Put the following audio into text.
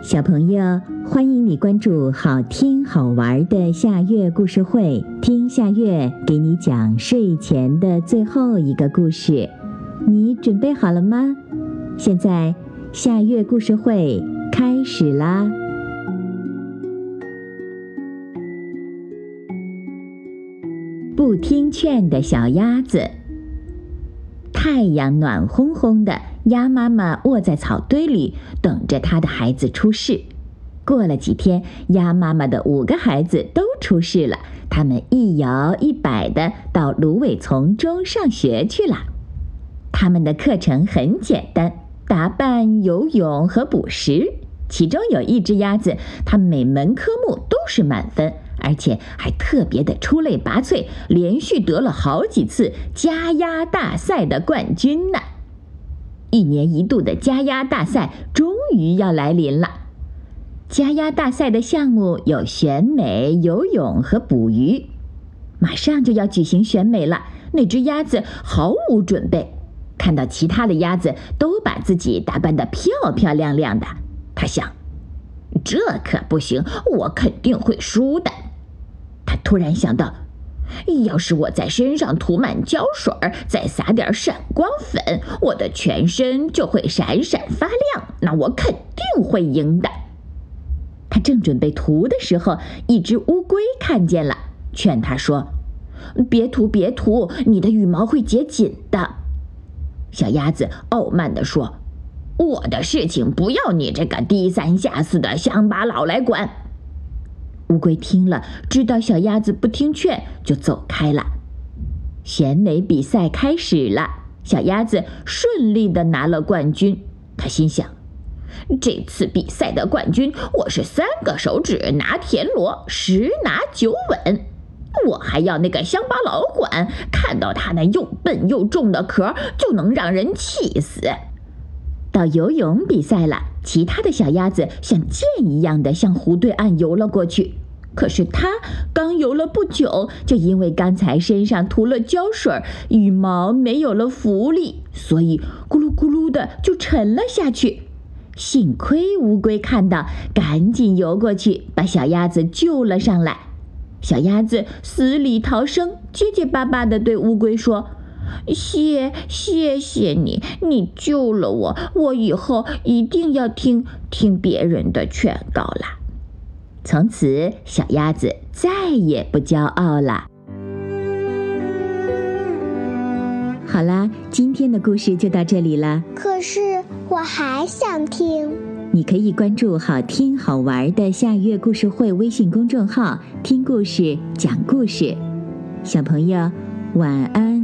小朋友，欢迎你关注好听好玩的夏月故事会，听夏月给你讲睡前的最后一个故事。你准备好了吗？现在夏月故事会开始啦！不听劝的小鸭子。太阳暖烘烘的，鸭妈妈卧在草堆里，等着她的孩子出世。过了几天，鸭妈妈的五个孩子都出世了，他们一摇一摆的到芦苇丛中上学去了。他们的课程很简单，打扮、游泳和捕食。其中有一只鸭子，它每门科目都是满分。而且还特别的出类拔萃，连续得了好几次加鸭大赛的冠军呢。一年一度的加鸭大赛终于要来临了。加鸭大赛的项目有选美、游泳和捕鱼，马上就要举行选美了。那只鸭子毫无准备，看到其他的鸭子都把自己打扮得漂漂亮亮的，他想：这可不行，我肯定会输的。他突然想到，要是我在身上涂满胶水再撒点闪光粉，我的全身就会闪闪发亮，那我肯定会赢的。他正准备涂的时候，一只乌龟看见了，劝他说：“别涂，别涂，你的羽毛会结紧的。”小鸭子傲慢地说：“我的事情不要你这个低三下四的乡巴佬来管。”乌龟听了，知道小鸭子不听劝，就走开了。选美比赛开始了，小鸭子顺利的拿了冠军。他心想：这次比赛的冠军，我是三个手指拿田螺，十拿九稳。我还要那个乡巴佬管，看到他那又笨又重的壳，就能让人气死。到游泳比赛了，其他的小鸭子像箭一样的向湖对岸游了过去。可是它刚游了不久，就因为刚才身上涂了胶水，羽毛没有了浮力，所以咕噜咕噜的就沉了下去。幸亏乌龟看到，赶紧游过去把小鸭子救了上来。小鸭子死里逃生，结结巴巴的对乌龟说。谢谢谢你，你救了我，我以后一定要听听别人的劝告啦。从此，小鸭子再也不骄傲了。好啦，今天的故事就到这里了。可是我还想听。你可以关注“好听好玩的夏月故事会”微信公众号，听故事，讲故事。小朋友，晚安。